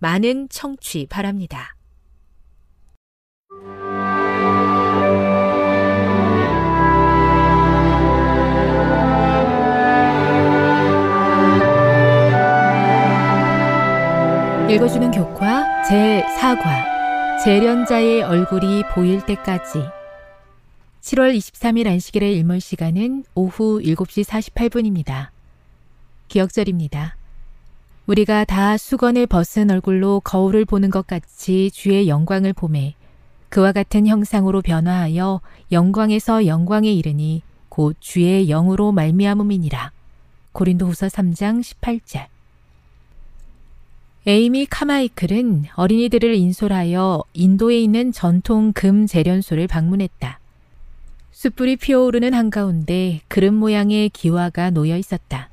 많은 청취 바랍니다. 읽어주는 교과 제4과 재련자의 얼굴이 보일 때까지 7월 23일 안식일의 일몰 시간은 오후 7시 48분입니다. 기억절입니다. 우리가 다 수건을 벗은 얼굴로 거울을 보는 것 같이 주의 영광을 보매 그와 같은 형상으로 변화하여 영광에서 영광에 이르니 곧 주의 영으로 말미암음이니라. 고린도후서 3장 18절. 에이미 카마이클은 어린이들을 인솔하여 인도에 있는 전통 금 재련소를 방문했다. 숯불이 피어오르는 한가운데 그릇 모양의 기와가 놓여 있었다.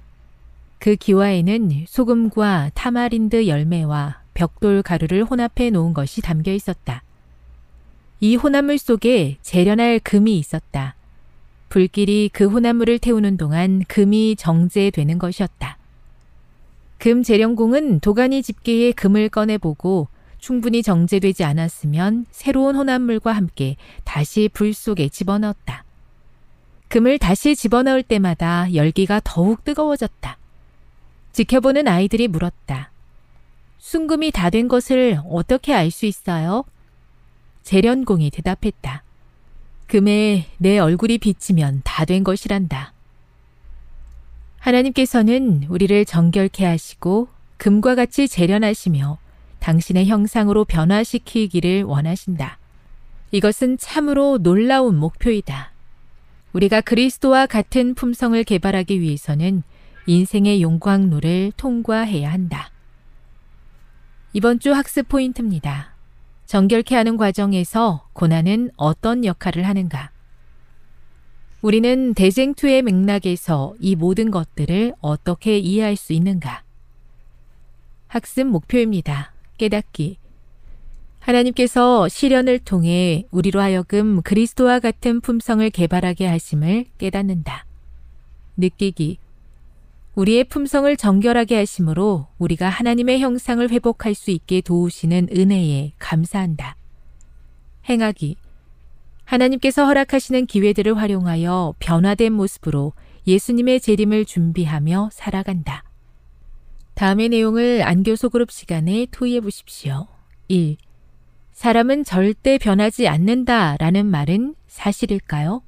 그 기와에는 소금과 타마린드 열매와 벽돌 가루를 혼합해 놓은 것이 담겨 있었다. 이 혼합물 속에 재련할 금이 있었다. 불길이 그 혼합물을 태우는 동안 금이 정제되는 것이었다. 금 재련공은 도가니 집게에 금을 꺼내보고 충분히 정제되지 않았으면 새로운 혼합물과 함께 다시 불 속에 집어넣었다. 금을 다시 집어넣을 때마다 열기가 더욱 뜨거워졌다. 지켜보는 아이들이 물었다. 순금이 다 된 것을 어떻게 알 수 있어요? 재련공이 대답했다. 금에 내 얼굴이 비치면 다 된 것이란다. 하나님께서는 우리를 정결케 하시고 금과 같이 재련하시며 당신의 형상으로 변화시키기를 원하신다. 이것은 참으로 놀라운 목표이다. 우리가 그리스도와 같은 품성을 개발하기 위해서는 인생의 용광로를 통과해야 한다. 이번 주 학습 포인트입니다. 정결케 하는 과정에서 고난은 어떤 역할을 하는가? 우리는 대쟁투의 맥락에서 이 모든 것들을 어떻게 이해할 수 있는가? 학습 목표입니다. 깨닫기. 하나님께서 시련을 통해 우리로 하여금 그리스도와 같은 품성을 개발하게 하심을 깨닫는다. 느끼기. 우리의 품성을 정결하게 하심으로 우리가 하나님의 형상을 회복할 수 있게 도우시는 은혜에 감사한다. 행하기. 하나님께서 허락하시는 기회들을 활용하여 변화된 모습으로 예수님의 재림을 준비하며 살아간다. 다음의 내용을 안교 소 그룹 시간에 토의해 보십시오. 1. 사람은 절대 변하지 않는다 라는 말은 사실일까요?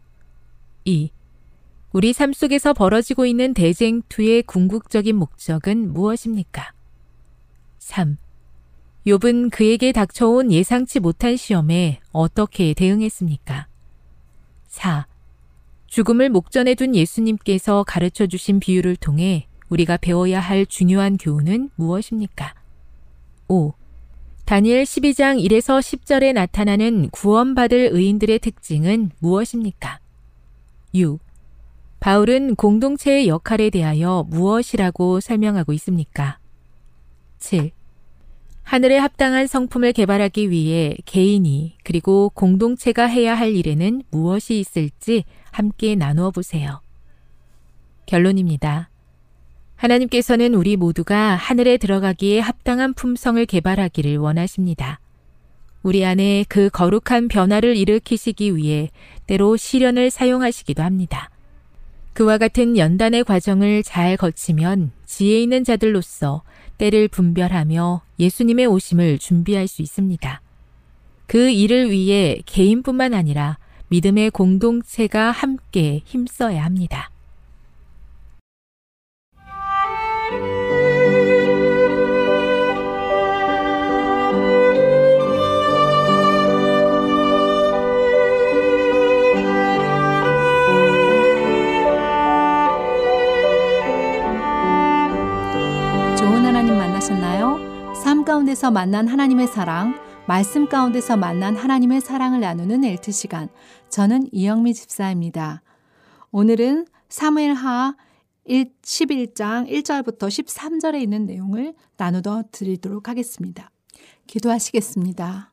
2. 우리 삶 속에서 벌어지고 있는 대쟁투의 궁극적인 목적은 무엇입니까? 3. 욥은 그에게 닥쳐온 예상치 못한 시험에 어떻게 대응했습니까? 4. 죽음을 목전에 둔 예수님께서 가르쳐 주신 비유를 통해 우리가 배워야 할 중요한 교훈은 무엇입니까? 5. 다니엘 12장 1에서 10절에 나타나는 구원받을 의인들의 특징은 무엇입니까? 6. 바울은 공동체의 역할에 대하여 무엇이라고 설명하고 있습니까? 7. 하늘에 합당한 성품을 개발하기 위해 개인이 그리고 공동체가 해야 할 일에는 무엇이 있을지 함께 나누어 보세요. 결론입니다. 하나님께서는 우리 모두가 하늘에 들어가기에 합당한 품성을 개발하기를 원하십니다. 우리 안에 그 거룩한 변화를 일으키시기 위해 때로 시련을 사용하시기도 합니다. 그와 같은 연단의 과정을 잘 거치면 지혜 있는 자들로서 때를 분별하며 예수님의 오심을 준비할 수 있습니다. 그 일을 위해 개인뿐만 아니라 믿음의 공동체가 함께 힘써야 합니다. 가운데서 만난 하나님의 사랑, 말씀 가운데서 만난 하나님의 사랑을 나누는 엘트 시간. 저는 이영미 집사입니다. 오늘은 사무엘하 11장 1절부터 13절에 있는 내용을 나누어 드리도록 하겠습니다. 기도하시겠습니다.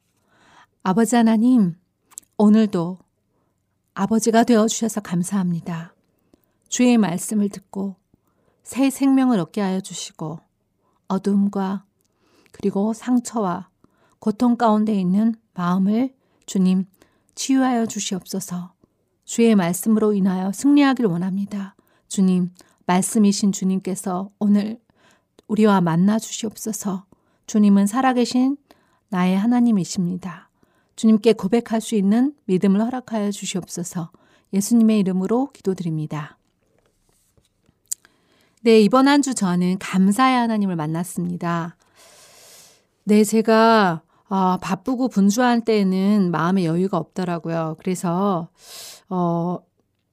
아버지 하나님, 오늘도 아버지가 되어 주셔서 감사합니다. 주의 말씀을 듣고 새 생명을 얻게 하여 주시고 어둠과 그리고 상처와 고통 가운데 있는 마음을 주님 치유하여 주시옵소서. 주의 말씀으로 인하여 승리하길 원합니다. 주님, 말씀이신 주님께서 오늘 우리와 만나 주시옵소서. 주님은 살아계신 나의 하나님이십니다. 주님께 고백할 수 있는 믿음을 허락하여 주시옵소서. 예수님의 이름으로 기도드립니다. 네, 이번 한 주 저는 감사의 하나님을 만났습니다. 네, 제가 어, 바쁘고 분주한 때에는 마음의 여유가 없더라고요. 그래서 어,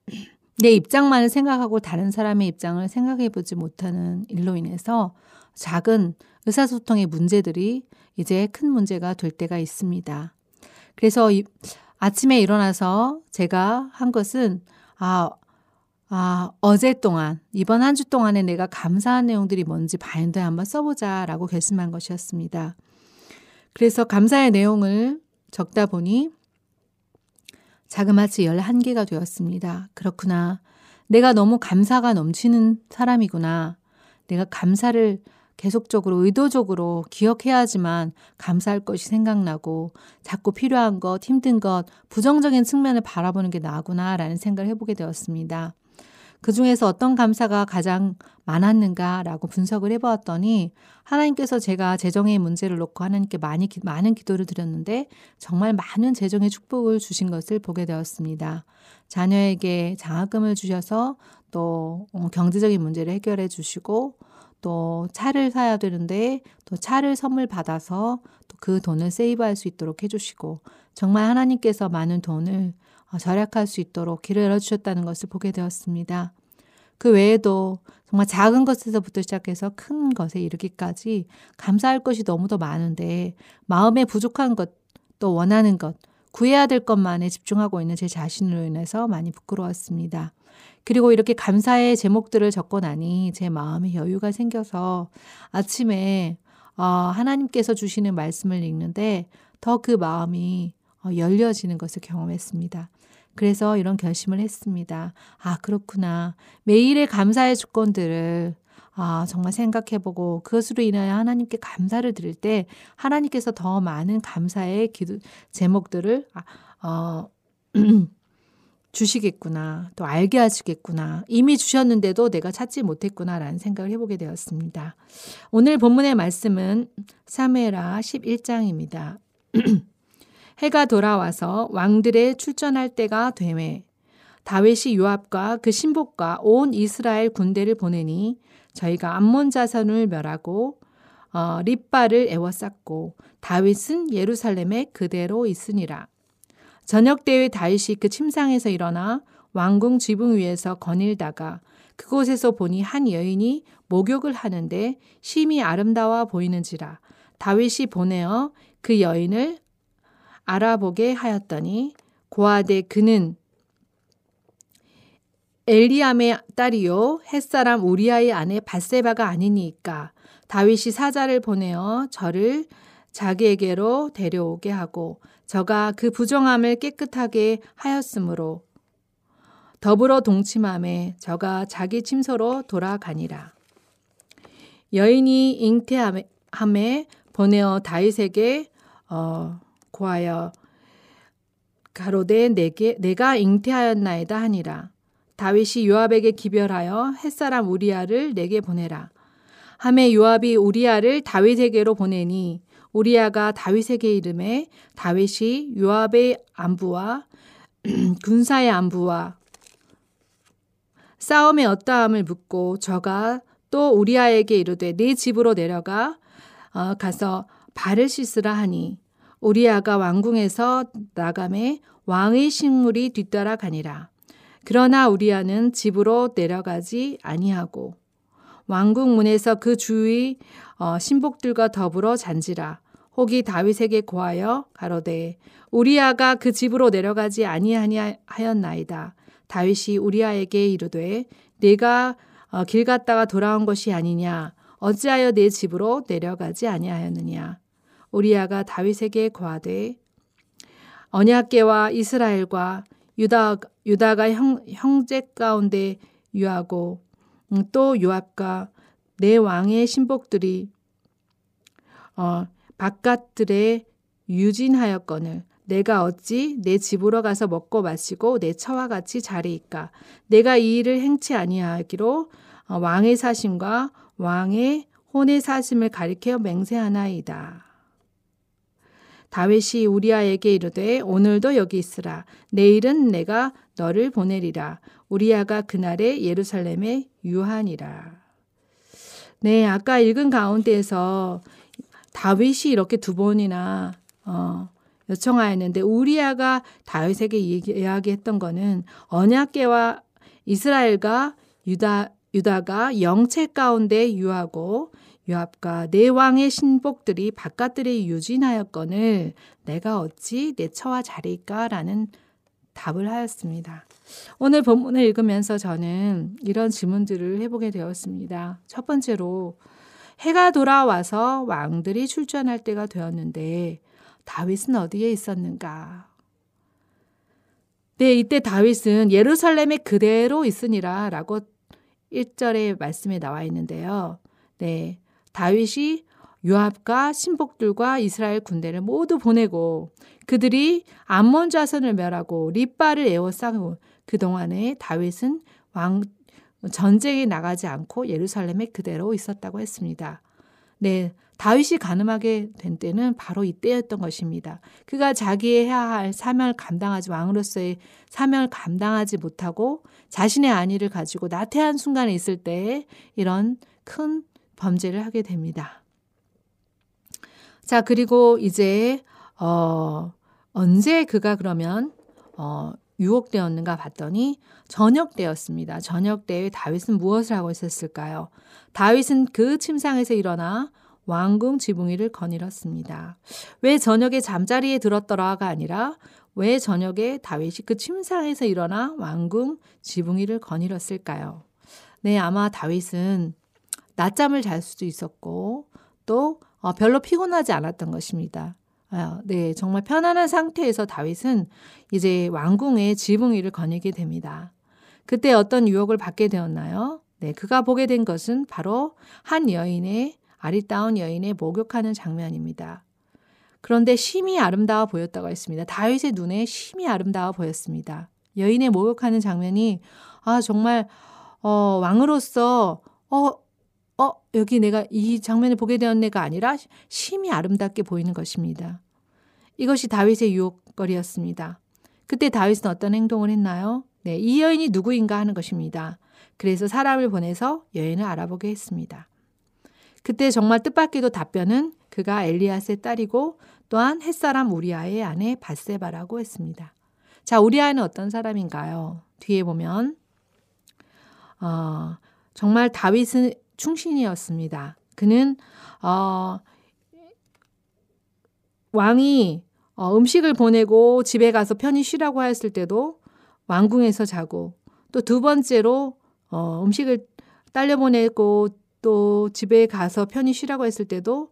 내 입장만을 생각하고 다른 사람의 입장을 생각해 보지 못하는 일로 인해서 작은 의사소통의 문제들이 이제 큰 문제가 될 때가 있습니다. 그래서 이, 아침에 일어나서 제가 한 것은 아, 아, 어제 동안, 이번 한 주 동안에 내가 감사한 내용들이 뭔지 바인더에 한번 써보자 라고 결심한 것이었습니다. 그래서 감사의 내용을 적다 보니 자그마치 11개가 되었습니다. 그렇구나. 내가 너무 감사가 넘치는 사람이구나. 내가 감사를 계속적으로 의도적으로 기억해야지만 감사할 것이 생각나고 자꾸 필요한 것, 힘든 것, 부정적인 측면을 바라보는 게 나구나라는 생각을 해보게 되었습니다. 그 중에서 어떤 감사가 가장 많았는가라고 분석을 해보았더니 하나님께서 제가 재정의 문제를 놓고 하나님께 많이 많은 기도를 드렸는데 정말 많은 재정의 축복을 주신 것을 보게 되었습니다. 자녀에게 장학금을 주셔서 또 어, 경제적인 문제를 해결해 주시고 또 차를 사야 되는데 또 차를 선물 받아서 또 그 돈을 세이브할 수 있도록 해주시고 정말 하나님께서 많은 돈을 어, 절약할 수 있도록 길을 열어주셨다는 것을 보게 되었습니다. 그 외에도 정말 작은 것에서부터 시작해서 큰 것에 이르기까지 감사할 것이 너무도 많은데 마음에 부족한 것, 또 원하는 것, 구해야 될 것만에 집중하고 있는 제 자신으로 인해서 많이 부끄러웠습니다. 그리고 이렇게 감사의 제목들을 적고 나니 제 마음에 여유가 생겨서 아침에 어, 하나님께서 주시는 말씀을 읽는데 더 그 마음이 어, 열려지는 것을 경험했습니다. 그래서 이런 결심을 했습니다. 아, 그렇구나. 매일의 감사의 조건들을 아, 정말 생각해보고 그것으로 인하여 하나님께 감사를 드릴 때 하나님께서 더 많은 감사의 기도, 제목들을, 아, 어, 주시겠구나. 또 알게 하시겠구나. 이미 주셨는데도 내가 찾지 못했구나라는 생각을 해보게 되었습니다. 오늘 본문의 말씀은 사무엘하 11장입니다. 해가 돌아와서 왕들의 출전할 때가 되매 다윗이 요압과 그 신복과 온 이스라엘 군대를 보내니 저희가 암몬 자손을 멸하고 어, 립바를 에워쌌고 다윗은 예루살렘에 그대로 있으니라. 저녁 때에 다윗이 그 침상에서 일어나 왕궁 지붕 위에서 거닐다가 그곳에서 보니 한 여인이 목욕을 하는데 심히 아름다워 보이는지라 다윗이 보내어 그 여인을 알아보게 하였더니 고아대 그는 엘리암의 딸이요 햇사람 우리아의 아내 바세바가 아니니까 다윗이 사자를 보내어 저를 자기에게로 데려오게 하고 저가 그 부정함을 깨끗하게 하였으므로 더불어 동침함에 저가 자기 침소로 돌아가니라. 여인이 잉태함에 보내어 다윗에게 어, 고하여 가로되 내게 내가 잉태하였나이다 하니라. 다윗이 요압에게 기별하여 햇사람 우리아를 내게 보내라. 함에 요압이 우리아를 다윗에게로 보내니 우리아가 다윗에게 이름에 다윗이 요압의 안부와 군사의 안부와 싸움의 어떠함을 묻고 저가 또 우리아에게 이르되 네 집으로 내려가 어, 가서 발을 씻으라 하니 우리아가 왕궁에서 나감에 왕의 식물이 뒤따라 가니라. 그러나 우리아는 집으로 내려가지 아니하고 왕궁 문에서 그 주위 어, 신복들과 더불어 잔지라. 혹이 다윗에게 고하여 가로되 우리아가 그 집으로 내려가지 아니하였나이다. 다윗이 우리아에게 이르되 내가 어, 길 갔다가 돌아온 것이 아니냐 어찌하여 내 집으로 내려가지 아니하였느냐 우리아가 다윗에게 고하되 언약계와 이스라엘과 유다 유다가 형, 형제 가운데 유하고 음, 또 요압과 내 왕의 신복들이 어, 바깥들에 유진하였거늘 내가 어찌 내 집으로 가서 먹고 마시고 내 처와 같이 자리이까 내가 이 일을 행치 아니하기로 어, 왕의 사심과 왕의 혼의 사심을 가리켜 맹세하나이다. 다윗이 우리아에게 이르되 오늘도 여기 있으라 내일은 내가 너를 보내리라 우리아가 그날에 예루살렘에 유하니라. 네, 아까 읽은 가운데에서 다윗이 이렇게 두 번이나 어, 요청하였는데 우리아가 다윗에게 이야기했던 거는 언약계와 이스라엘과 유다 유다가 영체 가운데 유하고 요압과 내 왕의 신복들이 바깥들에 유진하였거늘 내가 어찌 내 처와 자리일까라는 답을 하였습니다. 오늘 본문을 읽으면서 저는 이런 질문들을 해보게 되었습니다. 첫 번째로 해가 돌아와서 왕들이 출전할 때가 되었는데 다윗은 어디에 있었는가? 네, 이때 다윗은 예루살렘에 그대로 있으니라 라고 1절의 말씀에 나와 있는데요. 네, 다윗이 요압과 신복들과 이스라엘 군대를 모두 보내고 그들이 암몬 자손을 멸하고 립바를 에워싸고 그동안에 다윗은 왕 전쟁에 나가지 않고 예루살렘에 그대로 있었다고 했습니다. 네, 다윗이 가늠하게 된 때는 바로 이때였던 것입니다. 그가 자기의 해야 할 사명을 감당하지 왕으로서의 사명을 감당하지 못하고 자신의 안위를 가지고 나태한 순간에 있을 때 이런 큰 범죄를 하게 됩니다. 자, 그리고 이제 어 언제 그가 그러면 어 유혹되었는가 봤더니 저녁 때였습니다. 저녁 때에 다윗은 무엇을 하고 있었을까요? 다윗은 그 침상에서 일어나 왕궁 지붕 위를 거닐었습니다. 왜 저녁에 잠자리에 들었더라가 아니라 왜 저녁에 다윗이 그 침상에서 일어나 왕궁 지붕 위를 거닐었을까요? 네, 아마 다윗은 낮잠을 잘 수도 있었고 또 어, 별로 피곤하지 않았던 것입니다. 아, 네, 정말 편안한 상태에서 다윗은 이제 왕궁의 지붕 위를 거니게 됩니다. 그때 어떤 유혹을 받게 되었나요? 네, 그가 보게 된 것은 바로 한 여인의 아리따운 여인의 목욕하는 장면입니다. 그런데 심히 아름다워 보였다고 했습니다. 다윗의 눈에 심히 아름다워 보였습니다. 여인의 목욕하는 장면이 아 정말 어, 왕으로서 어, 어 여기 내가 이 장면을 보게 되었네가 아니라 심히 아름답게 보이는 것입니다. 이것이 다윗의 유혹거리였습니다. 그때 다윗은 어떤 행동을 했나요? 네, 이 여인이 누구인가 하는 것입니다. 그래서 사람을 보내서 여인을 알아보게 했습니다. 그때 정말 뜻밖에도 답변은 그가 엘리아스의 딸이고 또한 햇사람 우리아의 아내 바세바라고 했습니다. 자, 우리아는 어떤 사람인가요? 뒤에 보면 어, 정말 다윗은 충신이었습니다. 그는 어, 왕이 어, 음식을 보내고 집에 가서 편히 쉬라고 했을 때도 왕궁에서 자고 또 두 번째로 어, 음식을 딸려 보내고 또 집에 가서 편히 쉬라고 했을 때도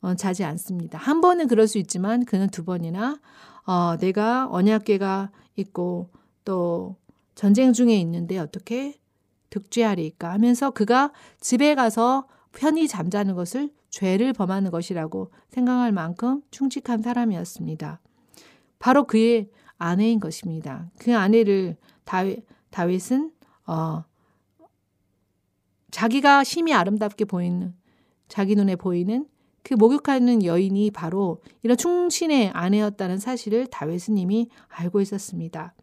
어, 자지 않습니다. 한 번은 그럴 수 있지만 그는 두 번이나 어, 내가 언약궤가 있고 또 전쟁 중에 있는데 어떻게 득죄하리까 하면서 그가 집에 가서 편히 잠자는 것을 죄를 범하는 것이라고 생각할 만큼 충직한 사람이었습니다. 바로 그의 아내인 것입니다. 그 아내를 다윗, 다윗은 어, 자기가 심히 아름답게 보이는 자기 눈에 보이는 그 목욕하는 여인이 바로 이런 충신의 아내였다는 사실을 다윗은 이미 알고 있었습니다.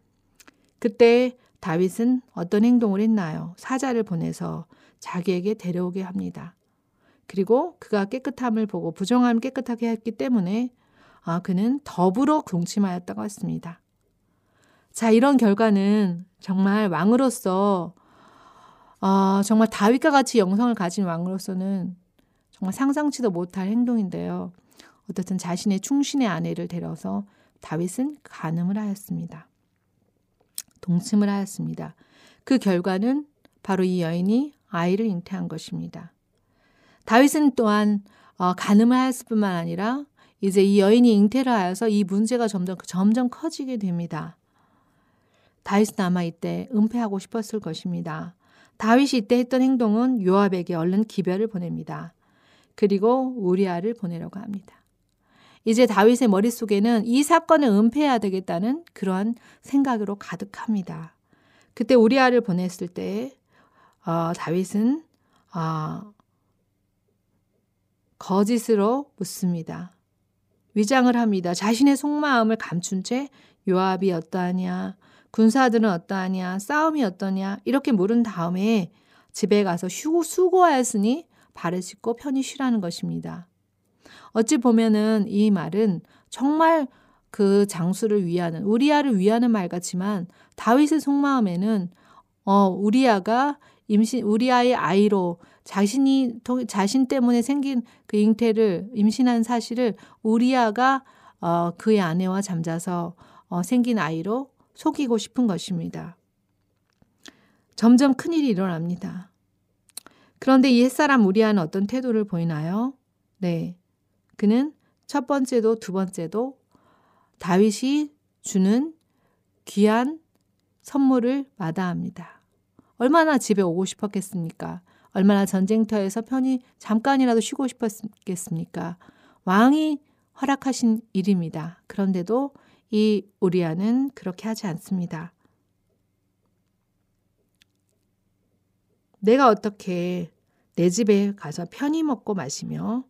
그때 다윗은 어떤 행동을 했나요? 사자를 보내서 자기에게 데려오게 합니다. 그리고 그가 깨끗함을 보고 부정함을 깨끗하게 했기 때문에 아, 그는 더불어 동침하였다고 했습니다. 자, 이런 결과는 정말 왕으로서 어, 정말 다윗과 같이 영성을 가진 왕으로서는 정말 상상치도 못할 행동인데요. 어떻든 자신의 충신의 아내를 데려서 다윗은 간음을 하였습니다. 동침을 하였습니다. 그 결과는 바로 이 여인이 아이를 잉태한 것입니다. 다윗은 또한 어, 간음을 하였을 뿐만 아니라 이제 이 여인이 잉태를 하여서 이 문제가 점점 점점 커지게 됩니다. 다윗은 아마 이때 은폐하고 싶었을 것입니다. 다윗이 이때 했던 행동은 요압에게 얼른 기별을 보냅니다. 그리고 우리아를 보내려고 합니다. 이제 다윗의 머릿속에는 이 사건을 은폐해야 되겠다는 그러한 생각으로 가득합니다. 그때 우리아를 보냈을 때 어, 다윗은 어, 거짓으로 묻습니다. 위장을 합니다. 자신의 속마음을 감춘 채 요압이 어떠하냐, 군사들은 어떠하냐, 싸움이 어떠냐 이렇게 물은 다음에 집에 가서 휴고 수고하였으니 발을 씻고 편히 쉬라는 것입니다. 어찌 보면은 이 말은 정말 그 장수를 위하는 우리아를 위하는 말 같지만 다윗의 속마음에는 어 우리아가 임신 우리아의 아이로 자신이 자신 때문에 생긴 그 잉태를 임신한 사실을 우리아가 어 그의 아내와 잠자서 어 생긴 아이로 속이고 싶은 것입니다. 점점 큰 일이 일어납니다. 그런데 이 햇사람 우리아는 어떤 태도를 보이나요? 네. 그는 첫 번째도 두 번째도 다윗이 주는 귀한 선물을 마다합니다. 얼마나 집에 오고 싶었겠습니까? 얼마나 전쟁터에서 편히 잠깐이라도 쉬고 싶었겠습니까? 왕이 허락하신 일입니다. 그런데도 이 우리아는 그렇게 하지 않습니다. 내가 어떻게 내 집에 가서 편히 먹고 마시며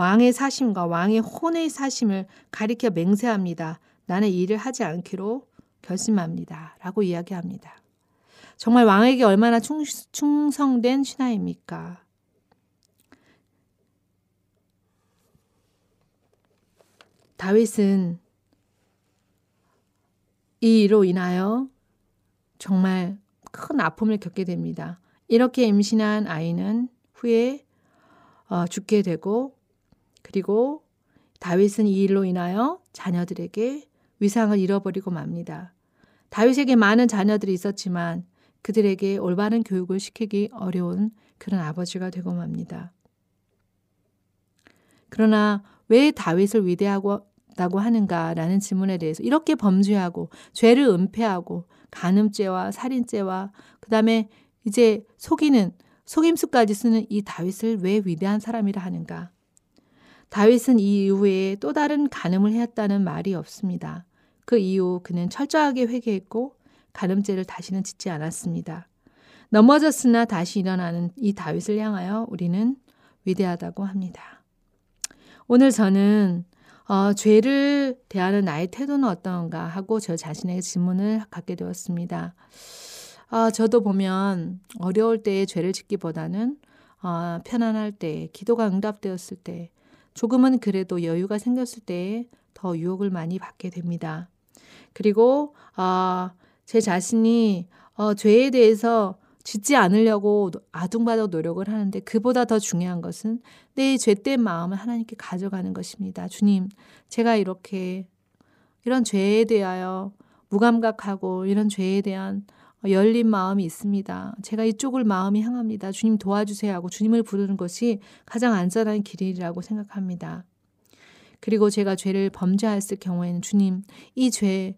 왕의 사심과 왕의 혼의 사심을 가리켜 맹세합니다. 나는 일을 하지 않기로 결심합니다. 라고 이야기합니다. 정말 왕에게 얼마나 충, 충성된 신하입니까? 다윗은 이 일로 인하여 정말 큰 아픔을 겪게 됩니다. 이렇게 임신한 아이는 후에 어, 죽게 되고 그리고 다윗은 이 일로 인하여 자녀들에게 위상을 잃어버리고 맙니다. 다윗에게 많은 자녀들이 있었지만 그들에게 올바른 교육을 시키기 어려운 그런 아버지가 되고 맙니다. 그러나 왜 다윗을 위대하다고 하는가라는 질문에 대해서 이렇게 범죄하고 죄를 은폐하고 간음죄와 살인죄와 그다음에 이제 속이는 속임수까지 쓰는 이 다윗을 왜 위대한 사람이라 하는가? 다윗은 이 이후에 또 다른 간음을 했다는 말이 없습니다. 그 이후 그는 철저하게 회개했고 간음죄를 다시는 짓지 않았습니다. 넘어졌으나 다시 일어나는 이 다윗을 향하여 우리는 위대하다고 합니다. 오늘 저는 어, 죄를 대하는 나의 태도는 어떤가 하고 저 자신에게 질문을 갖게 되었습니다. 어, 저도 보면 어려울 때에 죄를 짓기보다는 어, 편안할 때, 기도가 응답되었을 때, 조금은 그래도 여유가 생겼을 때 더 유혹을 많이 받게 됩니다. 그리고 어, 제 자신이 어, 죄에 대해서 짓지 않으려고 아둥바둥 노력을 하는데 그보다 더 중요한 것은 내 죄된 마음을 하나님께 가져가는 것입니다. 주님, 제가 이렇게 이런 죄에 대하여 무감각하고 이런 죄에 대한 열린 마음이 있습니다. 제가 이쪽을 마음이 향합니다. 주님 도와주세요 하고 주님을 부르는 것이 가장 안전한 길이라고 생각합니다. 그리고 제가 죄를 범죄했을 경우에는 주님, 이 죄,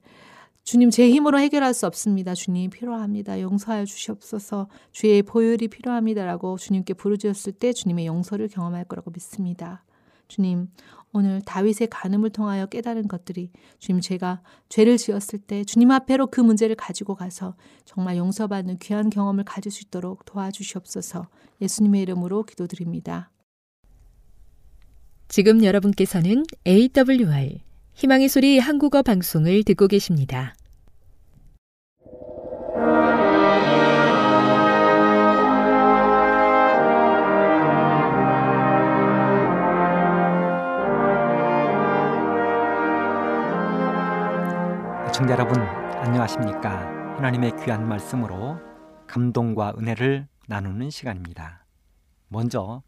주님 제 힘으로 해결할 수 없습니다. 주님 필요합니다. 용서하여 주시옵소서. 주의 보혈이 필요합니다라고 주님께 부르짖었을 때 주님의 용서를 경험할 거라고 믿습니다. 주님, 오늘 다윗의 간음을 통하여 깨달은 것들이 주님 제가 죄를 지었을 때 주님 앞에로 그 문제를 가지고 가서 정말 용서받는 귀한 경험을 가질 수 있도록 도와주시옵소서. 예수님의 이름으로 기도드립니다. 지금 여러분께서는 AWR 희망의 소리 한국어 방송을 듣고 계십니다. 청자 여러분 안녕하십니까? 하나님의 귀한 말씀으로 감동과 은혜를 나누는 시간입니다. 먼저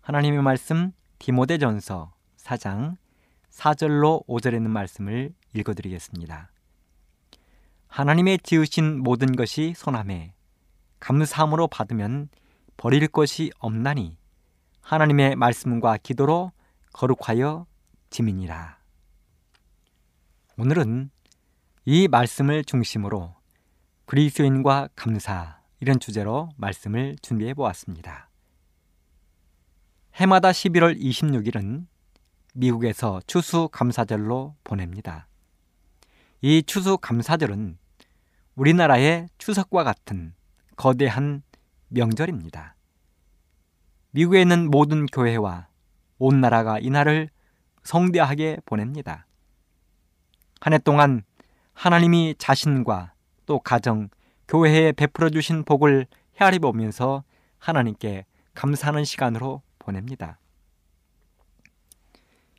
하나님의 말씀 디모데전서 4장 4절로 5절에 있는 말씀을 읽어 드리겠습니다. 하나님의 지으신 모든 것이 선함에 감사함으로 받으면 버릴 것이 없나니 하나님의 말씀과 기도로 거룩하여 지민이라. 오늘은 이 말씀을 중심으로 그리스도인과 감사 이런 주제로 말씀을 준비해 보았습니다. 해마다 11월 26일은 미국에서 추수 감사절로 보냅니다. 이 추수 감사절은 우리나라의 추석과 같은 거대한 명절입니다. 미국에 있는 모든 교회와 온 나라가 이날을 성대하게 보냅니다. 한 해 동안 하나님이 자신과 또 가정, 교회에 베풀어 주신 복을 헤아려 보면서 하나님께 감사하는 시간으로 보냅니다.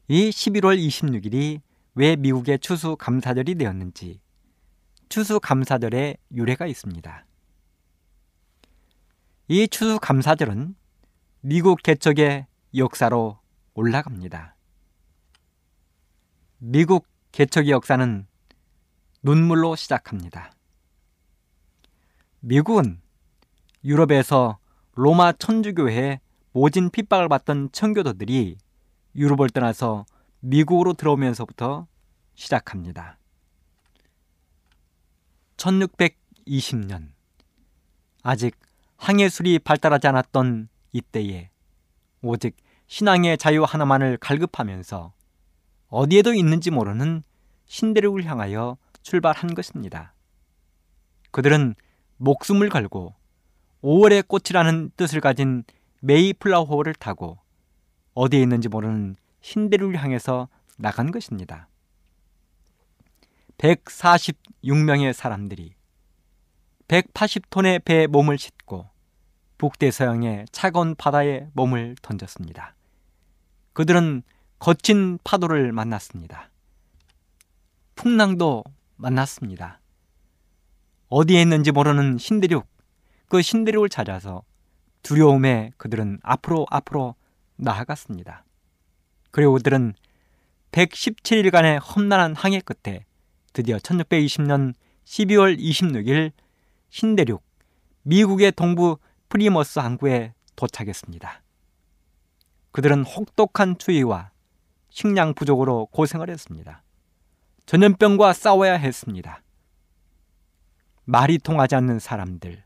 이 11월 26일이 왜 미국의 추수 감사절이 되었는지 추수 감사절의 유래가 있습니다. 이 추수 감사절은 미국 개척의 역사로 올라갑니다. 미국 개척의 역사는 눈물로 시작합니다. 미국은 유럽에서 로마 천주교회에 모진 핍박을 받던 청교도들이 유럽을 떠나서 미국으로 들어오면서부터 시작합니다. 1620년 아직 항해술이 발달하지 않았던 이때에 오직 신앙의 자유 하나만을 갈급하면서 어디에도 있는지 모르는 신대륙을 향하여 출발한 것입니다. 그들은 목숨을 걸고 5월의 꽃이라는 뜻을 가진 메이플라워를 타고 어디에 있는지 모르는 신대륙을 향해서 나간 것입니다. 146명의 사람들이 180톤의 배에 몸을 싣고 북대서양의 차가운 바다에 몸을 던졌습니다. 그들은 거친 파도를 만났습니다. 풍랑도 만났습니다. 어디에 있는지 모르는 신대륙, 그 신대륙을 찾아서 두려움에 그들은 앞으로 앞으로 나아갔습니다. 그리고 그들은 117일간의 험난한 항해 끝에 드디어 1620년 12월 26일 신대륙 미국의 동부 플리머스 항구에 도착했습니다. 그들은 혹독한 추위와 식량 부족으로 고생을 했습니다. 전염병과 싸워야 했습니다. 말이 통하지 않는 사람들,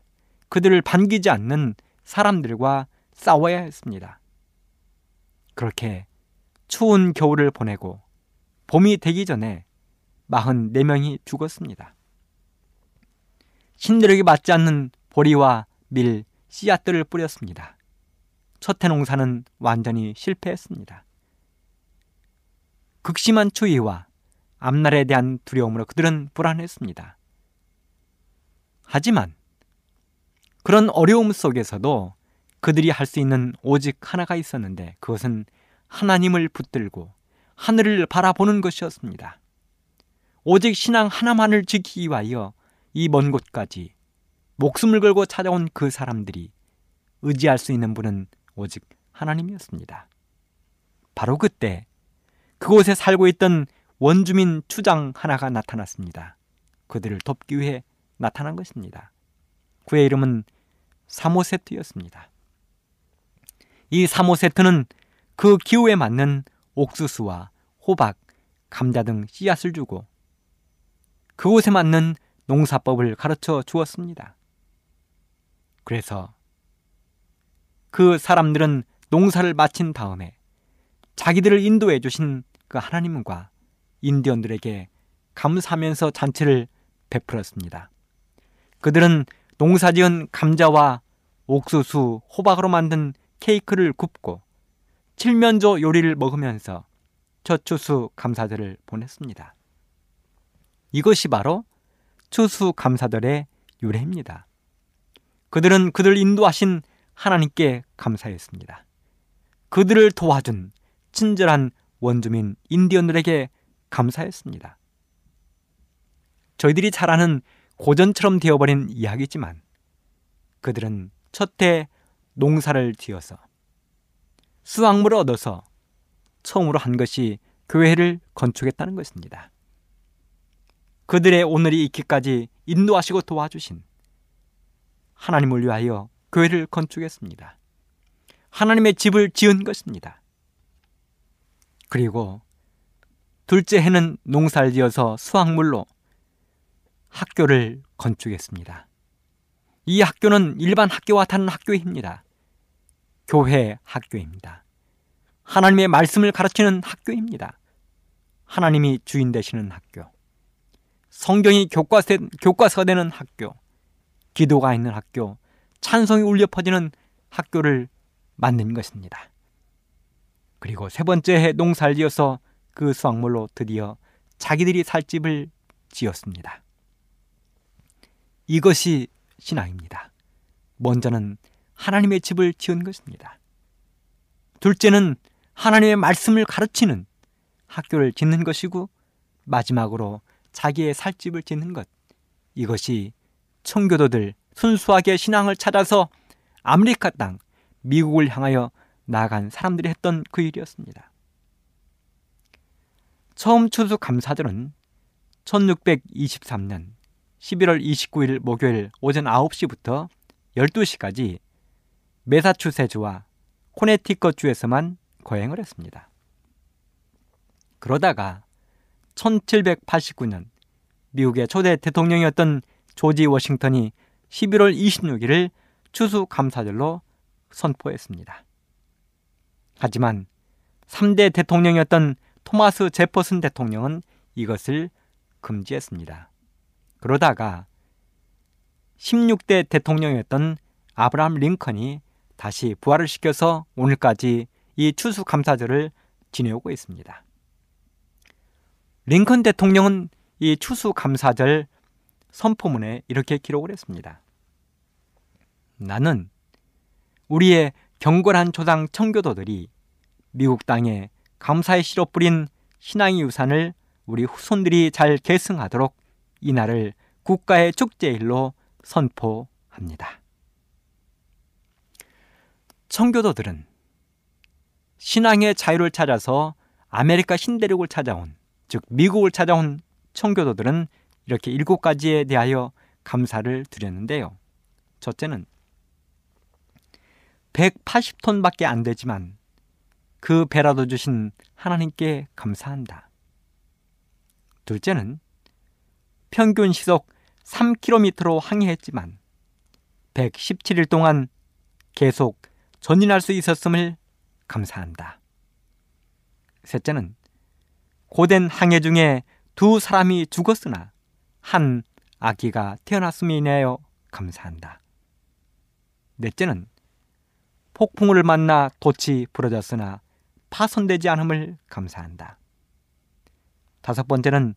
그들을 반기지 않는 사람들과 싸워야 했습니다. 그렇게 추운 겨울을 보내고 봄이 되기 전에 44명이 죽었습니다. 신대륙이 맞지 않는 보리와 밀, 씨앗들을 뿌렸습니다. 첫해 농사는 완전히 실패했습니다. 극심한 추위와 앞날에 대한 두려움으로 그들은 불안했습니다. 하지만 그런 어려움 속에서도 그들이 할 수 있는 오직 하나가 있었는데 그것은 하나님을 붙들고 하늘을 바라보는 것이었습니다. 오직 신앙 하나만을 지키기 위하여 이 먼 곳까지 목숨을 걸고 찾아온 그 사람들이 의지할 수 있는 분은 오직 하나님이었습니다. 바로 그때 그곳에 살고 있던 원주민 추장 하나가 나타났습니다. 그들을 돕기 위해 나타난 것입니다. 그의 이름은 사모세트였습니다. 이 사모세트는 그 기후에 맞는 옥수수와 호박, 감자 등 씨앗을 주고 그곳에 맞는 농사법을 가르쳐 주었습니다. 그래서 그 사람들은 농사를 마친 다음에 자기들을 인도해 주신 그 하나님과 인디언들에게 감사하면서 잔치를 베풀었습니다. 그들은 농사지은 감자와 옥수수, 호박으로 만든 케이크를 굽고 칠면조 요리를 먹으면서 첫 추수 감사절을 보냈습니다. 이것이 바로 추수 감사절의 유래입니다. 그들은 그들 인도하신 하나님께 감사했습니다. 그들을 도와준 친절한 원주민 인디언들에게 감사했습니다. 저희들이 잘 아는 고전처럼 되어버린 이야기지만 그들은 첫해 농사를 지어서 수확물을 얻어서 처음으로 한 것이 교회를 건축했다는 것입니다. 그들의 오늘이 있기까지 인도하시고 도와주신 하나님을 위하여 교회를 건축했습니다. 하나님의 집을 지은 것입니다. 그리고 둘째 해는 농사를 지어서 수확물로 학교를 건축했습니다. 이 학교는 일반 학교와 다른 학교입니다. 교회 학교입니다. 하나님의 말씀을 가르치는 학교입니다. 하나님이 주인 되시는 학교. 성경이 교과서, 교과서가 되는 학교. 기도가 있는 학교. 찬송이 울려 퍼지는 학교를 만든 것입니다. 그리고 세 번째 해 농사를 지어서 그 수확물로 드디어 자기들이 살 집을 지었습니다. 이것이 신앙입니다. 먼저는 하나님의 집을 지은 것입니다. 둘째는 하나님의 말씀을 가르치는 학교를 짓는 것이고 마지막으로 자기의 살 집을 짓는 것. 이것이 청교도들 순수하게 신앙을 찾아서 아메리카 땅, 미국을 향하여 나아간 사람들이 했던 그 일이었습니다. 처음 추수 감사절은 1623년 11월 29일 목요일 오전 9시부터 12시까지 메사추세주와 코네티컷주에서만 거행을 했습니다. 그러다가 1789년 미국의 초대 대통령이었던 조지 워싱턴이 11월 26일을 추수감사절로 선포했습니다. 하지만 3대 대통령이었던 토마스 제퍼슨 대통령은 이것을 금지했습니다. 그러다가 16대 대통령이었던 아브라함 링컨이 다시 부활을 시켜서 오늘까지 이 추수감사절을 지내오고 있습니다. 링컨 대통령은 이 추수감사절 선포문에 이렇게 기록을 했습니다. 나는 우리의 경건한 조상 청교도들이 미국 땅에 감사의 씨로 뿌린 신앙의 유산을 우리 후손들이 잘 계승하도록 이날을 국가의 축제일로 선포합니다. 청교도들은 신앙의 자유를 찾아서 아메리카 신대륙을 찾아온 즉 미국을 찾아온 청교도들은 이렇게 일곱 가지에 대하여 감사를 드렸는데요. 첫째는 180톤밖에 안 되지만 그 배라도 주신 하나님께 감사한다. 둘째는 평균 시속 3km로 항해했지만 117일 동안 계속 전진할 수 있었음을 감사한다. 셋째는 고된 항해 중에 두 사람이 죽었으나 한 아기가 태어났음에 인하여 감사한다. 넷째는 폭풍우를 만나 돛이 부러졌으나 파손되지 않음을 감사한다. 다섯 번째는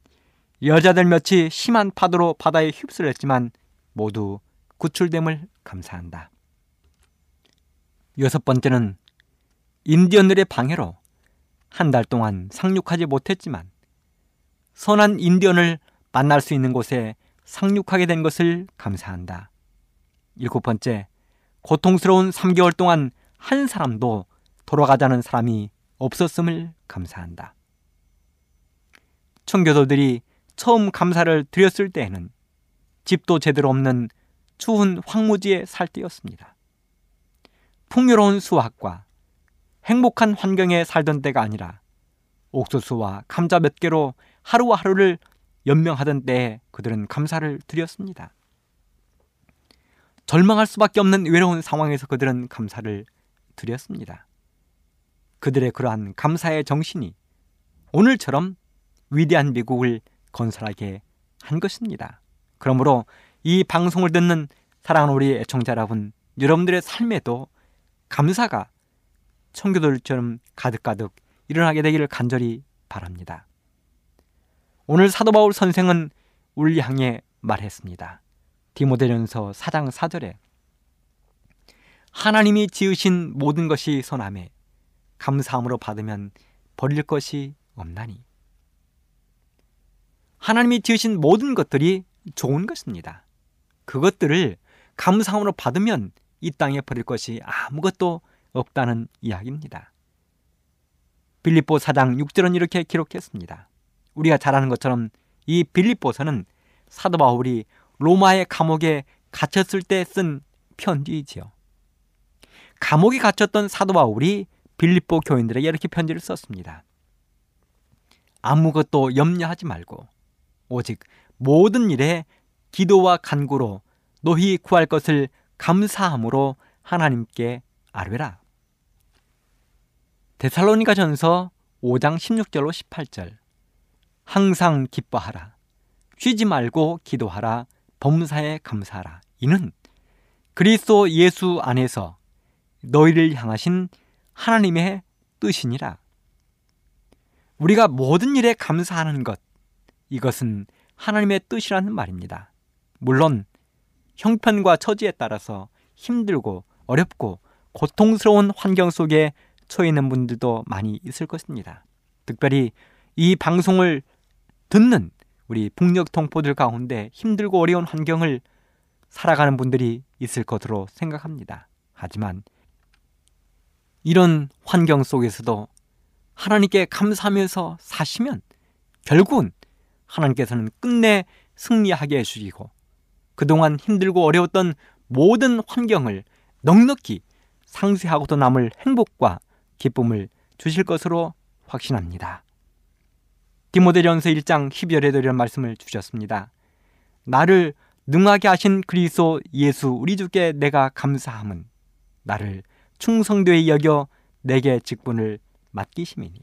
여자들 몇이 심한 파도로 바다에 휩쓸렸지만 모두 구출됨을 감사한다. 여섯 번째는 인디언들의 방해로 한 달 동안 상륙하지 못했지만 선한 인디언을 만날 수 있는 곳에 상륙하게 된 것을 감사한다. 일곱 번째, 고통스러운 3개월 동안 한 사람도 돌아가자는 사람이 없었음을 감사한다. 청교도들이 처음 감사를 드렸을 때에는 집도 제대로 없는 추운 황무지에 살 때였습니다. 풍요로운 수확과 행복한 환경에 살던 때가 아니라 옥수수와 감자 몇 개로 하루하루를 연명하던 때에 그들은 감사를 드렸습니다. 절망할 수밖에 없는 외로운 상황에서 그들은 감사를 드렸습니다. 그들의 그러한 감사의 정신이 오늘처럼 위대한 미국을 건설하게 한 것입니다. 그러므로 이 방송을 듣는 사랑하는 우리 애청자 여러분, 여러분들의 삶에도 감사가 청교도들처럼 가득가득 일어나게 되기를 간절히 바랍니다. 오늘 사도 바울 선생은 우리 향해 말했습니다. 디모데전서 4장 4절에 하나님이 지으신 모든 것이 선함에 감사함으로 받으면 버릴 것이 없나니 하나님이 지으신 모든 것들이 좋은 것입니다. 그것들을 감사함으로 받으면 이 땅에 버릴 것이 아무것도 없다는 이야기입니다. 빌립보 4장 6절은 이렇게 기록했습니다. 우리가 잘 아는 것처럼 이 빌립보서는 사도 바울이 로마의 감옥에 갇혔을 때 쓴 편지이지요. 감옥에 갇혔던 사도 바울이 빌립보 교인들에게 이렇게 편지를 썼습니다. 아무것도 염려하지 말고 오직 모든 일에 기도와 간구로 너희 구할 것을 감사함으로 하나님께 아뢰라. 데살로니가 전서 5장 16절로 18절 항상 기뻐하라. 쉬지 말고 기도하라. 범사에 감사하라. 이는 그리스도 예수 안에서 너희를 향하신 하나님의 뜻이니라. 우리가 모든 일에 감사하는 것, 이것은 하나님의 뜻이라는 말입니다. 물론 형편과 처지에 따라서 힘들고 어렵고 고통스러운 환경 속에 처해 있는 분들도 많이 있을 것입니다. 특별히 이 방송을 듣는 우리 북녘 동포들 가운데 힘들고 어려운 환경을 살아가는 분들이 있을 것으로 생각합니다. 하지만 이런 환경 속에서도 하나님께 감사하면서 사시면 결국은 하나님께서는 끝내 승리하게 해주시고 그동안 힘들고 어려웠던 모든 환경을 넉넉히 상쇄하고도 남을 행복과 기쁨을 주실 것으로 확신합니다. 디모데전서 1장 12절에도 이런 말씀을 주셨습니다. 나를 능하게 하신 그리스도 예수 우리 주께 내가 감사함은 나를 충성되이 여겨 내게 직분을 맡기심이니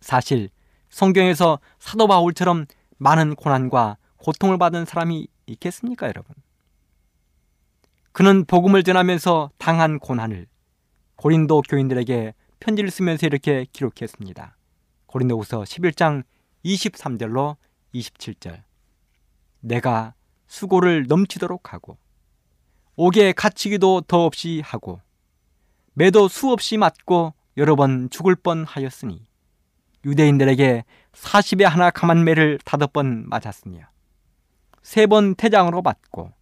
사실 성경에서 사도 바울처럼 많은 고난과 고통을 받은 사람이 있겠습니까, 여러분? 그는 복음을 전하면서 당한 고난을 고린도 교인들에게 편지를 쓰면서 이렇게 기록했습니다. 고린도후서 11장 23절로 27절. 내가 수고를 넘치도록 하고 옥에 갇히기도 더없이 하고 매도 수없이 맞고 여러 번 죽을 뻔하였으니 유대인들에게 40에 하나 감한 매를 다섯 번 맞았으며 세 번 태장으로 맞고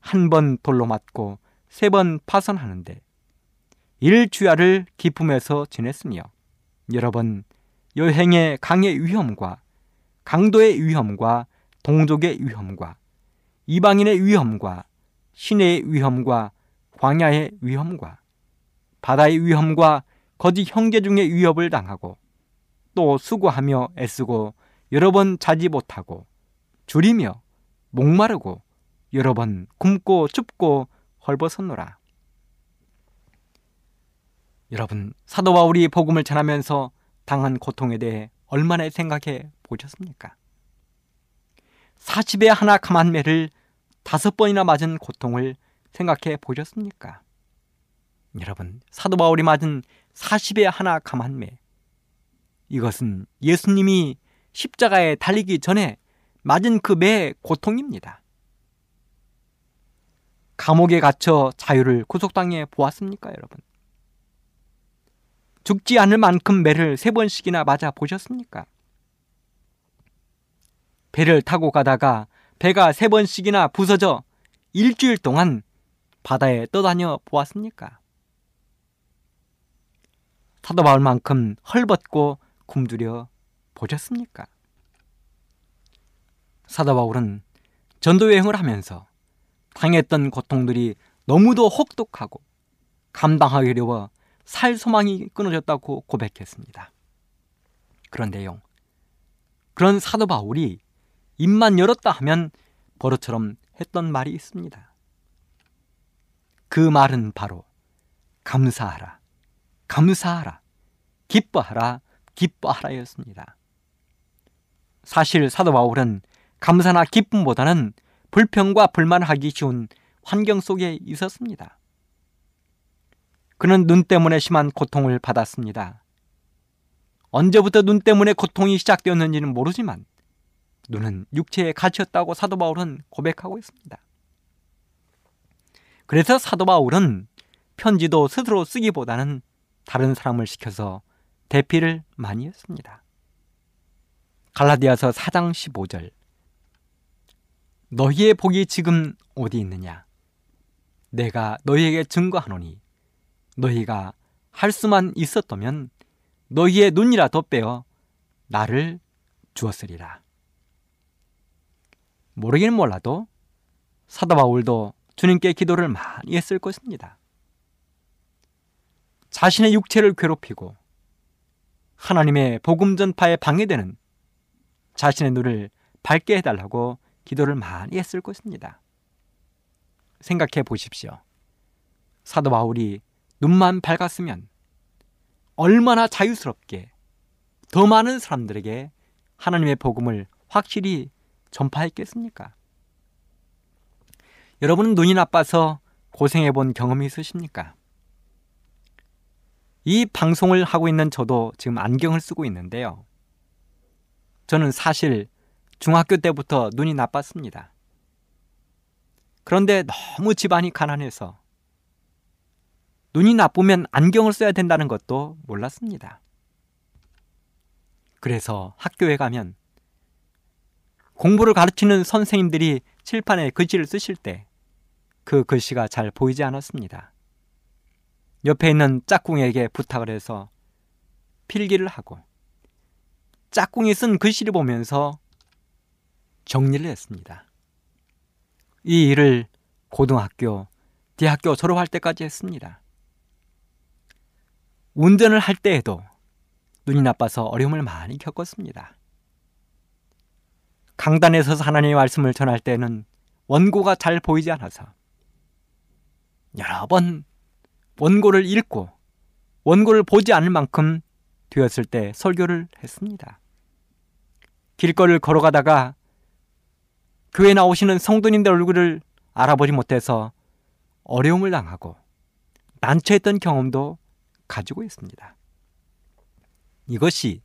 한 번 돌로 맞고 세 번 파선하는데 일주야를 기쁨에서 지냈으며 여러 번 여행의 강의 위험과 강도의 위험과 동족의 위험과 이방인의 위험과 시내의 위험과 광야의 위험과 바다의 위험과 거짓 형제 중의 위협을 당하고 또 수고하며 애쓰고 여러 번 자지 못하고 줄이며 목마르고 여러 번 굶고 춥고 헐벗었노라. 여러분 사도 바울이 복음을 전하면서 당한 고통에 대해 얼마나 생각해 보셨습니까? 40에 하나 감한 매를 다섯 번이나 맞은 고통을 생각해 보셨습니까? 여러분 사도 바울이 맞은 40에 하나 감한 매 이것은 예수님이 십자가에 달리기 전에 맞은 그 매의 고통입니다. 감옥에 갇혀 자유를 구속당해 보았습니까, 여러분? 죽지 않을 만큼 매를 세 번씩이나 맞아 보셨습니까? 배를 타고 가다가 배가 세 번씩이나 부서져 일주일 동안 바다에 떠다녀 보았습니까? 사도 바울만큼 헐벗고 굶주려 보셨습니까? 사도 바울은 전도 여행을 하면서 당했던 고통들이 너무도 혹독하고 감당하기 어려워 살 소망이 끊어졌다고 고백했습니다. 그런데요. 그런 사도 바울이 입만 열었다 하면 버릇처럼 했던 말이 있습니다. 그 말은 바로 감사하라, 감사하라, 기뻐하라, 기뻐하라였습니다. 사실 사도 바울은 감사나 기쁨보다는 불평과 불만하기 쉬운 환경 속에 있었습니다. 그는 눈 때문에 심한 고통을 받았습니다. 언제부터 눈 때문에 고통이 시작되었는지는 모르지만 눈은 육체에 갇혔다고 사도 바울은 고백하고 있습니다. 그래서 사도 바울은 편지도 스스로 쓰기보다는 다른 사람을 시켜서 대피를 많이 했습니다. 갈라디아서 4장 15절 너희의 복이 지금 어디 있느냐? 내가 너희에게 증거하노니 너희가 할 수만 있었다면 너희의 눈이라도 빼어 나를 주었으리라. 모르긴 몰라도 사도 바울도 주님께 기도를 많이 했을 것입니다. 자신의 육체를 괴롭히고 하나님의 복음 전파에 방해되는 자신의 눈을 밝게 해달라고 기도를 많이 했을 것입니다. 생각해 보십시오. 사도 바울이 눈만 밝았으면 얼마나 자유스럽게 더 많은 사람들에게 하나님의 복음을 확실히 전파했겠습니까? 여러분은 눈이 나빠서 고생해 본 경험이 있으십니까? 이 방송을 하고 있는 저도 지금 안경을 쓰고 있는데요. 저는 사실 중학교 때부터 눈이 나빴습니다. 그런데 너무 집안이 가난해서 눈이 나쁘면 안경을 써야 된다는 것도 몰랐습니다. 그래서 학교에 가면 공부를 가르치는 선생님들이 칠판에 글씨를 쓰실 때 그 글씨가 잘 보이지 않았습니다. 옆에 있는 짝꿍에게 부탁을 해서 필기를 하고 짝꿍이 쓴 글씨를 보면서 정리를 했습니다. 이 일을 고등학교, 대학교 졸업할 때까지 했습니다. 운전을 할 때에도 눈이 나빠서 어려움을 많이 겪었습니다. 강단에 서서 하나님의 말씀을 전할 때는 원고가 잘 보이지 않아서 여러 번 원고를 읽고 원고를 보지 않을 만큼 되었을 때 설교를 했습니다. 길거리를 걸어가다가 교회 나오시는 성도님들 얼굴을 알아보지 못해서 어려움을 당하고 난처했던 경험도 가지고 있습니다. 이것이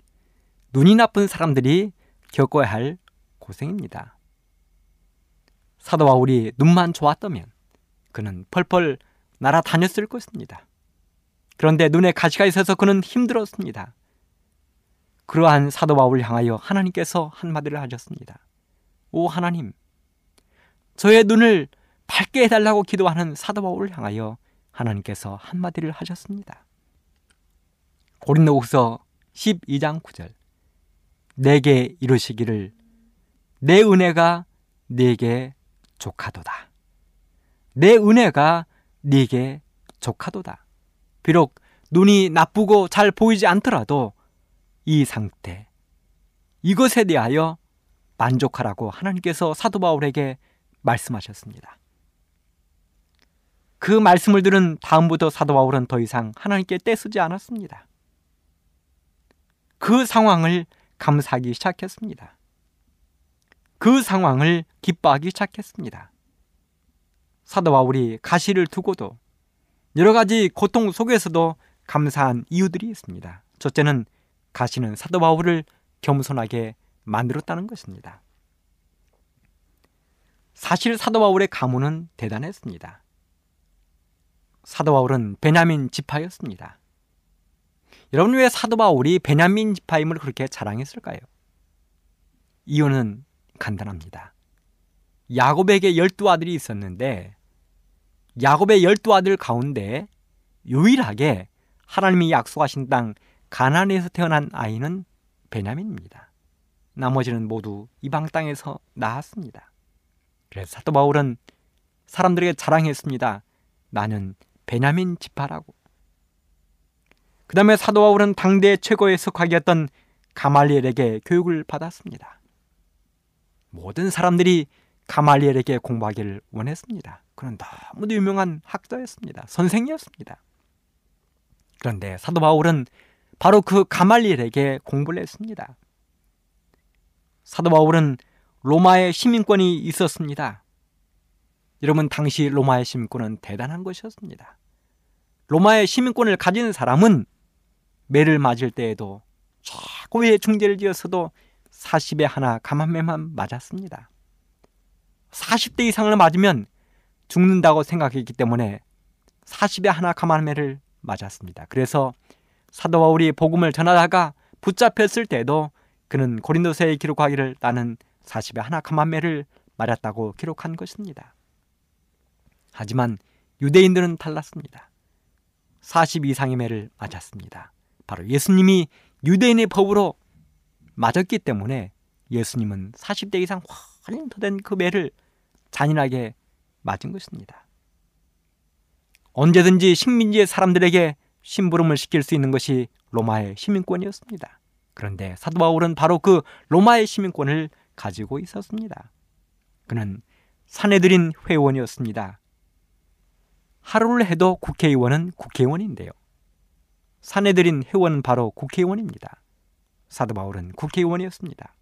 눈이 나쁜 사람들이 겪어야 할 고생입니다. 사도 바울이 눈만 좋았다면 그는 펄펄 날아다녔을 것입니다. 그런데 눈에 가시가 있어서 그는 힘들었습니다. 그러한 사도 바울을 향하여 하나님께서 한마디를 하셨습니다. 오 하나님, 저의 눈을 밝게 해달라고 기도하는 사도 바울을 향하여 하나님께서 한마디를 하셨습니다. 고린도후서 12장 9절 내게 이르시기를 내 은혜가 네게 족하도다. 내 은혜가 네게 족하도다. 비록 눈이 나쁘고 잘 보이지 않더라도 이 상태, 이것에 대하여 만족하라고 하나님께서 사도 바울에게 말씀하셨습니다. 그 말씀을 들은 다음부터 사도 바울은 더 이상 하나님께 떼쓰지 않았습니다. 그 상황을 감사하기 시작했습니다. 그 상황을 기뻐하기 시작했습니다. 사도 바울이 가시를 두고도 여러 가지 고통 속에서도 감사한 이유들이 있습니다. 첫째는 가시는 사도 바울을 겸손하게 만들었다는 것입니다. 사실 사도 바울의 가문은 대단했습니다. 사도 바울은 베냐민 지파였습니다. 여러분 왜 사도 바울이 베냐민 지파임을 그렇게 자랑했을까요? 이유는 간단합니다. 야곱에게 열두 아들이 있었는데 야곱의 열두 아들 가운데 유일하게 하나님이 약속하신 땅 가나안에서 태어난 아이는 베냐민입니다. 나머지는 모두 이방 땅에서 나왔습니다. 그래서 사도 바울은 사람들에게 자랑했습니다. 나는 베냐민 지파라고. 그 다음에 사도 바울은 당대 최고의 석학이었던 가말리엘에게 교육을 받았습니다. 모든 사람들이 가말리엘에게 공부하기를 원했습니다. 그는 너무도 유명한 학자였습니다. 선생이었습니다. 그런데 사도 바울은 바로 그 가말리엘에게 공부를 했습니다. 사도 바울은 로마의 시민권이 있었습니다. 여러분 당시 로마의 시민권은 대단한 것이었습니다. 로마의 시민권을 가진 사람은 매를 맞을 때에도 최고의 중재를 지었어도 40에 하나 감한매만 맞았습니다. 40대 이상을 맞으면 죽는다고 생각했기 때문에 40에 하나 감한매를 맞았습니다. 그래서 사도 바울이 복음을 전하다가 붙잡혔을 때도 그는 고린도서에 기록하기를 나는 40에 하나 감한매를 맞았다고 기록한 것입니다. 하지만 유대인들은 달랐습니다. 40 이상의 매를 맞았습니다. 바로 예수님이 유대인의 법으로 맞았기 때문에 예수님은 40대 이상 훨씬 더된그 매를 잔인하게 맞은 것입니다. 언제든지 식민지의 사람들에게 심부름을 시킬 수 있는 것이 로마의 시민권이었습니다. 그런데 사도 바울은 바로 그 로마의 시민권을 가지고 있었습니다. 그는 사내들인 회원이었습니다. 하루를 해도 국회의원은 국회의원인데요. 사내들인 회원은 바로 국회의원입니다. 사도 바울은 국회의원이었습니다.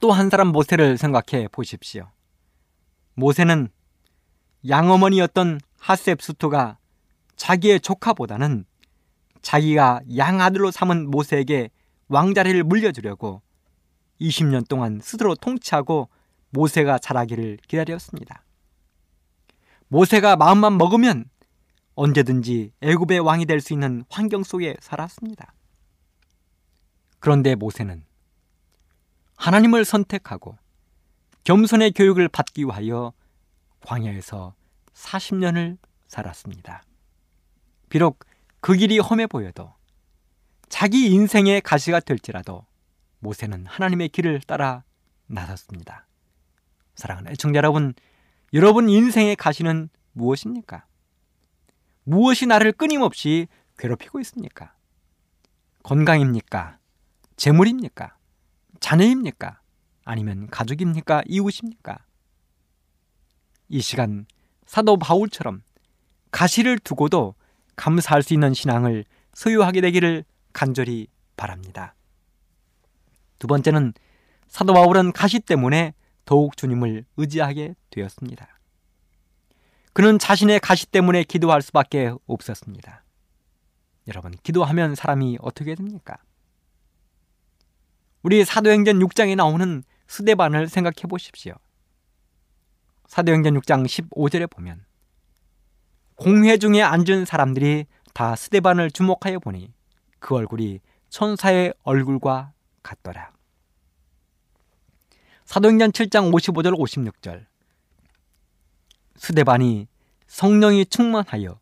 또 한 사람 모세를 생각해 보십시오. 모세는 양어머니였던 하셉수토가 자기의 조카보다는 자기가 양아들로 삼은 모세에게 왕자리를 물려주려고 20년 동안 스스로 통치하고 모세가 자라기를 기다렸습니다. 모세가 마음만 먹으면 언제든지 애굽의 왕이 될 수 있는 환경 속에 살았습니다. 그런데 모세는 하나님을 선택하고 겸손의 교육을 받기 위하여 광야에서 40년을 살았습니다. 비록 그 길이 험해 보여도 자기 인생의 가시가 될지라도 모세는 하나님의 길을 따라 나섰습니다. 사랑하는 애청자 여러분, 여러분 인생의 가시는 무엇입니까? 무엇이 나를 끊임없이 괴롭히고 있습니까? 건강입니까? 재물입니까? 자녀입니까? 아니면 가족입니까? 이웃입니까? 이 시간 사도 바울처럼 가시를 두고도 감사할 수 있는 신앙을 소유하게 되기를 간절히 바랍니다. 두 번째는 사도 바울은 가시 때문에 더욱 주님을 의지하게 되었습니다. 그는 자신의 가시 때문에 기도할 수밖에 없었습니다. 여러분, 기도하면 사람이 어떻게 됩니까? 우리 사도행전 6장에 나오는 스데반을 생각해 보십시오. 사도행전 6장 15절에 보면 공회 중에 앉은 사람들이 다 스데반을 주목하여 보니 그 얼굴이 천사의 얼굴과 같더라. 사도행전 7장 55절 56절 스데반이 성령이 충만하여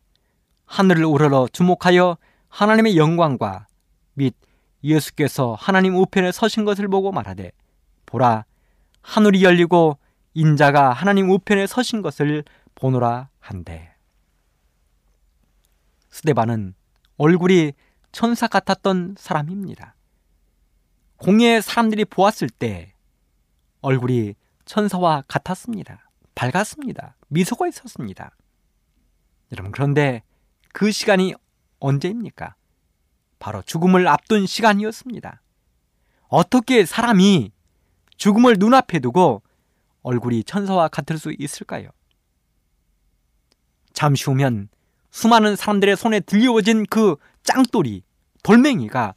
하늘을 우러러 주목하여 하나님의 영광과 및 예수께서 하나님 우편에 서신 것을 보고 말하되 보라 하늘이 열리고 인자가 하나님 우편에 서신 것을 보노라 한대. 스데반은 얼굴이 천사 같았던 사람입니다. 공예 사람들이 보았을 때 얼굴이 천사와 같았습니다. 밝았습니다. 미소가 있었습니다. 여러분, 그런데 그 시간이 언제입니까? 바로 죽음을 앞둔 시간이었습니다. 어떻게 사람이 죽음을 눈앞에 두고 얼굴이 천사와 같을 수 있을까요? 잠시 후면 수많은 사람들의 손에 들려워진 그 짱돌이, 돌멩이가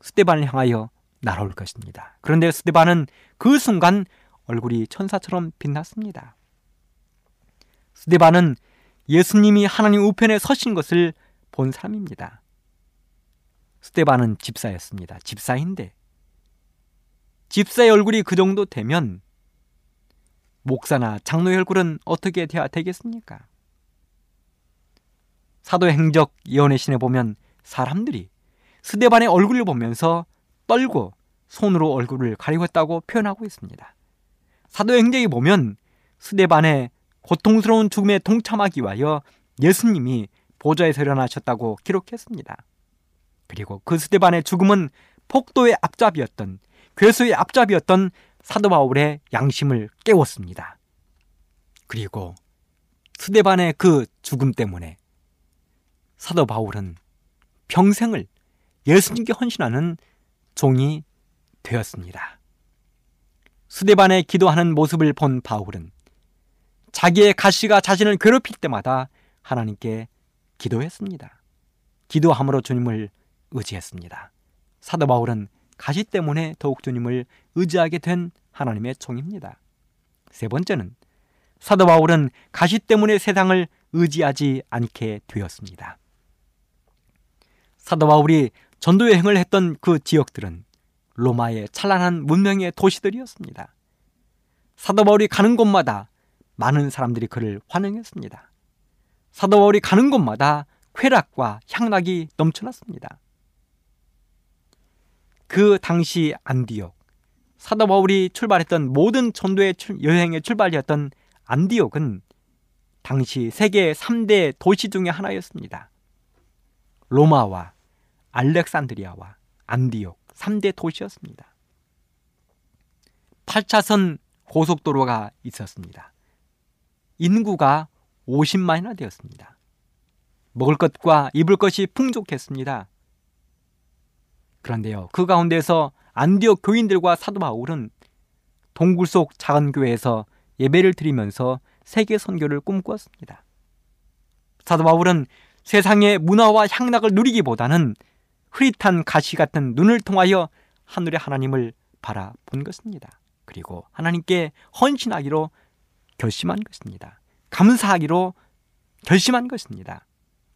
스테반을 향하여 날아올 것입니다. 그런데 스테반은 그 순간 얼굴이 천사처럼 빛났습니다. 스테반은 예수님이 하나님 우편에 서신 것을 본 사람입니다. 스테반은 집사였습니다. 집사인데 집사의 얼굴이 그 정도 되면 목사나 장로의 얼굴은 어떻게 돼야 되겠습니까? 사도행적 예언의 신에 보면 사람들이 스데반의 얼굴을 보면서 떨고 손으로 얼굴을 가리웠다고 표현하고 있습니다. 사도행적에 보면 스데반의 고통스러운 죽음에 동참하기 위하여 예수님이 보좌에서 일어나셨다고 기록했습니다. 그리고 그 스데반의 죽음은 폭도의 앞잡이였던 괴수의 앞잡이였던 사도 바울의 양심을 깨웠습니다. 그리고 스데반의 그 죽음 때문에 사도 바울은 평생을 예수님께 헌신하는 종이 되었습니다. 수데반에 기도하는 모습을 본 바울은 자기의 가시가 자신을 괴롭힐 때마다 하나님께 기도했습니다. 기도함으로 주님을 의지했습니다. 사도 바울은 가시 때문에 더욱 주님을 의지하게 된 하나님의 종입니다. 세 번째는 사도 바울은 가시 때문에 세상을 의지하지 않게 되었습니다. 사도 바울이 전도 여행을 했던 그 지역들은 로마의 찬란한 문명의 도시들이었습니다. 사도 바울이 가는 곳마다 많은 사람들이 그를 환영했습니다. 사도 바울이 가는 곳마다 쾌락과 향락이 넘쳐났습니다. 그 당시 안디옥, 사도 바울이 출발했던 모든 전도의 여행의 출발이었던 안디옥은 당시 세계 3대 도시 중의 하나였습니다. 로마와 알렉산드리아와 안디옥 3대 도시였습니다. 8차선 고속도로가 있었습니다. 인구가 50만이나 되었습니다. 먹을 것과 입을 것이 풍족했습니다. 그런데요, 그 가운데서 안디옥 교인들과 사도 바울은 동굴 속 작은 교회에서 예배를 드리면서 세계 선교를 꿈꾸었습니다. 사도 바울은 세상의 문화와 향락을 누리기보다는 흐릿한 가시 같은 눈을 통하여 하늘의 하나님을 바라본 것입니다. 그리고 하나님께 헌신하기로 결심한 것입니다. 감사하기로 결심한 것입니다.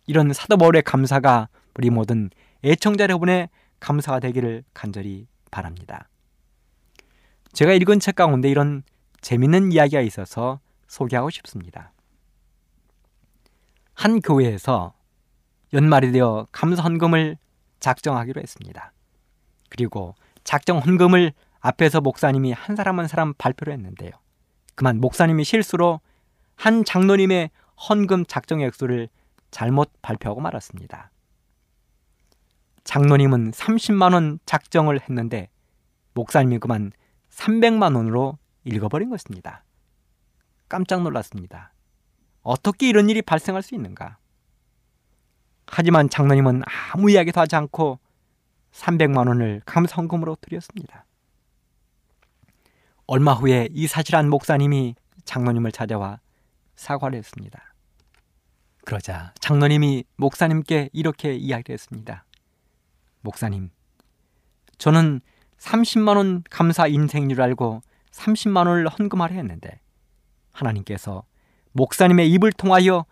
이런 사도 바울의 감사가 우리 모든 애청자 여러분의 감사가 되기를 간절히 바랍니다. 제가 읽은 책 가운데 이런 재밌는 이야기가 있어서 소개하고 싶습니다. 한 교회에서 연말이 되어 감사 헌금을 작정하기로 했습니다. 그리고 작정 헌금을 앞에서 목사님이 한 사람 한 사람 발표를 했는데요. 그만 목사님이 실수로 한 장로님의 헌금 작정 액수를 잘못 발표하고 말았습니다. 장로님은 30만 원 작정을 했는데 목사님이 그만 300만 원으로 읽어버린 것입니다. 깜짝 놀랐습니다. 어떻게 이런 일이 발생할 수 있는가? 하지만 장로님은 아무 이야기도 하지 않고 300만 원을 감성금으로 드렸습니다. 얼마 후에 이 사실한 목사님이 장로님을 찾아와 사과를 했습니다. 그러자 장로님이 목사님께 이렇게 이야기를 했습니다. 목사님, 저는 30만 원 감사 인생률 알고 30만 원을 헌금하려 했는데 하나님께서 목사님의 입을 통하여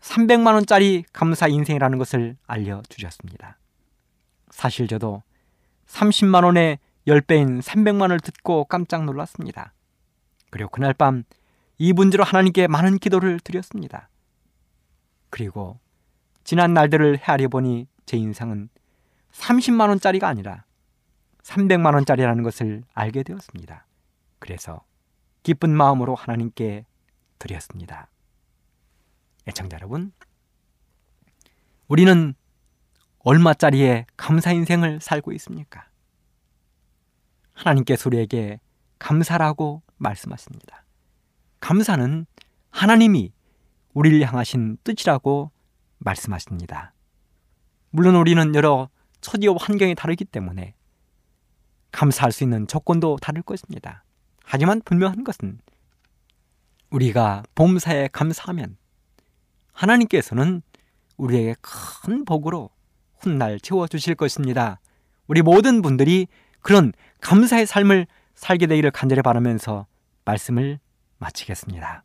300만 원짜리 감사 인생이라는 것을 알려 주셨습니다. 사실 저도 30만 원의 10배인 300만 원을 듣고 깜짝 놀랐습니다. 그리고 그날 밤 이 문제로 하나님께 많은 기도를 드렸습니다. 그리고 지난 날들을 헤아려 보니 제 인상은 30만 원짜리가 아니라 300만 원짜리라는 것을 알게 되었습니다. 그래서 기쁜 마음으로 하나님께 드렸습니다. 애청자 여러분, 우리는 얼마짜리의 감사 인생을 살고 있습니까? 하나님께서 우리에게 감사라고 말씀하십니다. 감사는 하나님이 우리를 향하신 뜻이라고 말씀하십니다. 물론 우리는 여러 처지와 환경이 다르기 때문에 감사할 수 있는 조건도 다를 것입니다. 하지만 분명한 것은 우리가 봄사에 감사하면 하나님께서는 우리에게 큰 복으로 훗날 채워주실 것입니다. 우리 모든 분들이 그런 감사의 삶을 살게 되기를 간절히 바라면서 말씀을 마치겠습니다.